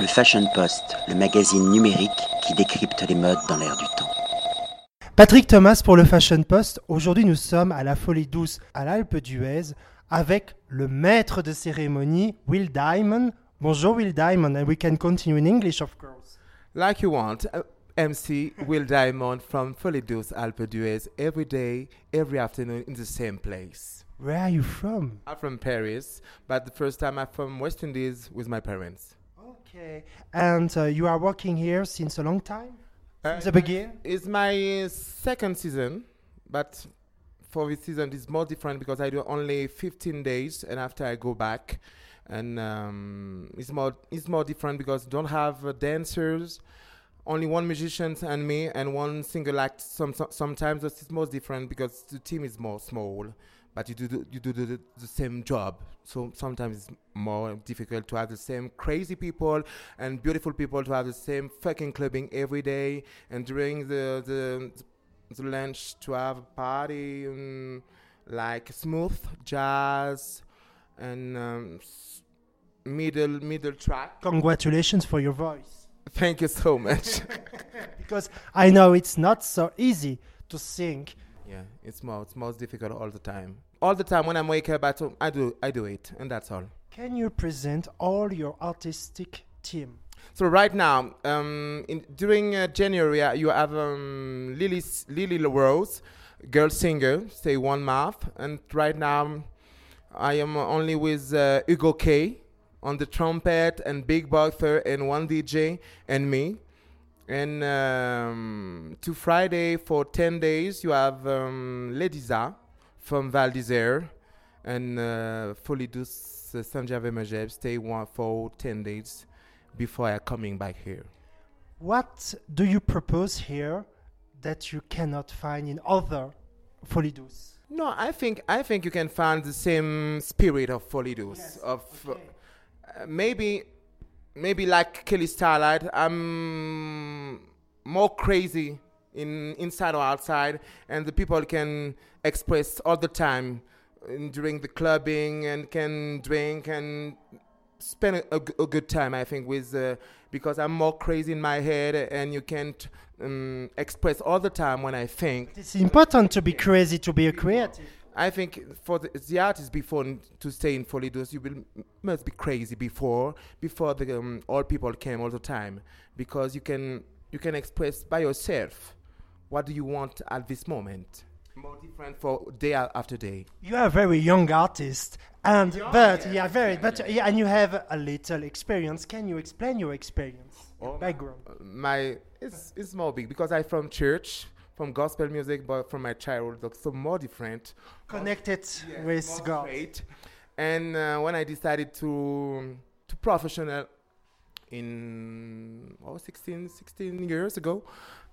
Le Fashion Post, le magazine numérique qui décrypte les modes dans l'air du temps. Patrick Thomas pour le Fashion Post. Aujourd'hui, nous sommes à la Folie Douce à l'Alpe d'Huez avec le maître de cérémonie, Will Diamond. Bonjour, Will Diamond, and we can continue in English, of course. Like you want. Uh, MC Will Diamond from Folie Douce Alpe d'Huez every day, every afternoon in the same place. Where are you from? I'm from Paris, but the first time I'm from West Indies with my parents. Okay. And uh, you are working here since a long time? Uh, Since the beginning? It's my second season, but for this season it's more different because I do only 15 days, and after I go back, and um, it's more it's more different because don't have uh, dancers, only one musician and me, and one single act. Some, some sometimes it's more different because the team is more small, but you do the, you do the, the same job. So sometimes it's more difficult to have the same crazy people and beautiful people to have the same fucking clubbing every day, and during the the, the lunch to have a party um, like smooth jazz and um, middle middle track. Congratulations for your voice. Thank you so much. Because I know it's not so easy to sing. yeah, it's more it's most difficult all the time. All the time when I'm wake up, I do I do I do it, and that's all. Can you present all your artistic team? So right now, um, in, during uh, January, uh, you have um, Lily Lily Rose, girl singer, say one month, and right now, I am only with uh, Hugo K on the trumpet and Big Bother and one DJ and me. And um, to Friday for ten days, you have um, Lediza from Val d'Isère and uh, Folie Douce uh, Saint-Gervais Mageb stay one for ten days before I coming back here. What do you propose here that you cannot find in other Folie Douce? No, I think I think you can find the same spirit of Folie Douce. Yes, Of okay. uh, maybe maybe like Kelly Starlight, I'm more crazy in inside or outside, and the people can express all the time during the clubbing and can drink and spend a good time. I think with uh, because I'm more crazy in my head, and you can't um, express all the time when I think. It's important to be crazy to be a creative. I think for the, the artist before to stay in Folie Douce, you will must be crazy before before the um, all people came all the time because you can you can express by yourself what do you want at this moment. More different for day after day. You are a very young artist, and Young, but yeah. yeah, very but yeah, and you have a little experience. Can you explain your experience, your Oh, background? Uh, My it's it's more big because I from church, from gospel music, but from my childhood, so more different. Connected Yes, with God. straight. And uh, when I decided to to professional in oh, 16, 16 years ago,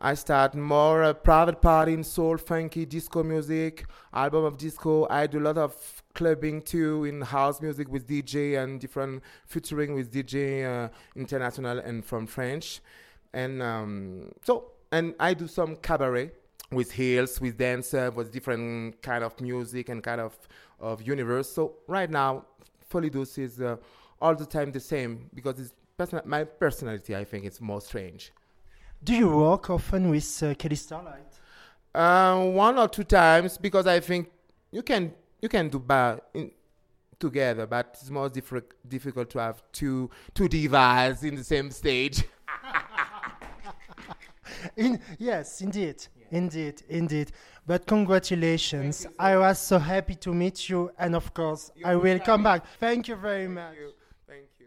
I start more uh, private party in soul, funky, disco music, album of disco. I do a lot of clubbing too in house music with DJ and different featuring with DJ uh, international and from French. And um, so, and I do some cabaret with heels, with dancer, with different kind of music and kind of of universe. So right now, Folie Douce is uh, all the time the same because it's person- my personality. I think it's more strange. Do you work often with uh, Kelly Starlight? Uh, one or two times because I think you can you can do ba- in, together, but it's more diffi- difficult to have two two divas in the same stage. In, yes, indeed, indeed, indeed. But congratulations! I was so happy to meet you, and of course, I will come back. Thank you very much. Thank you.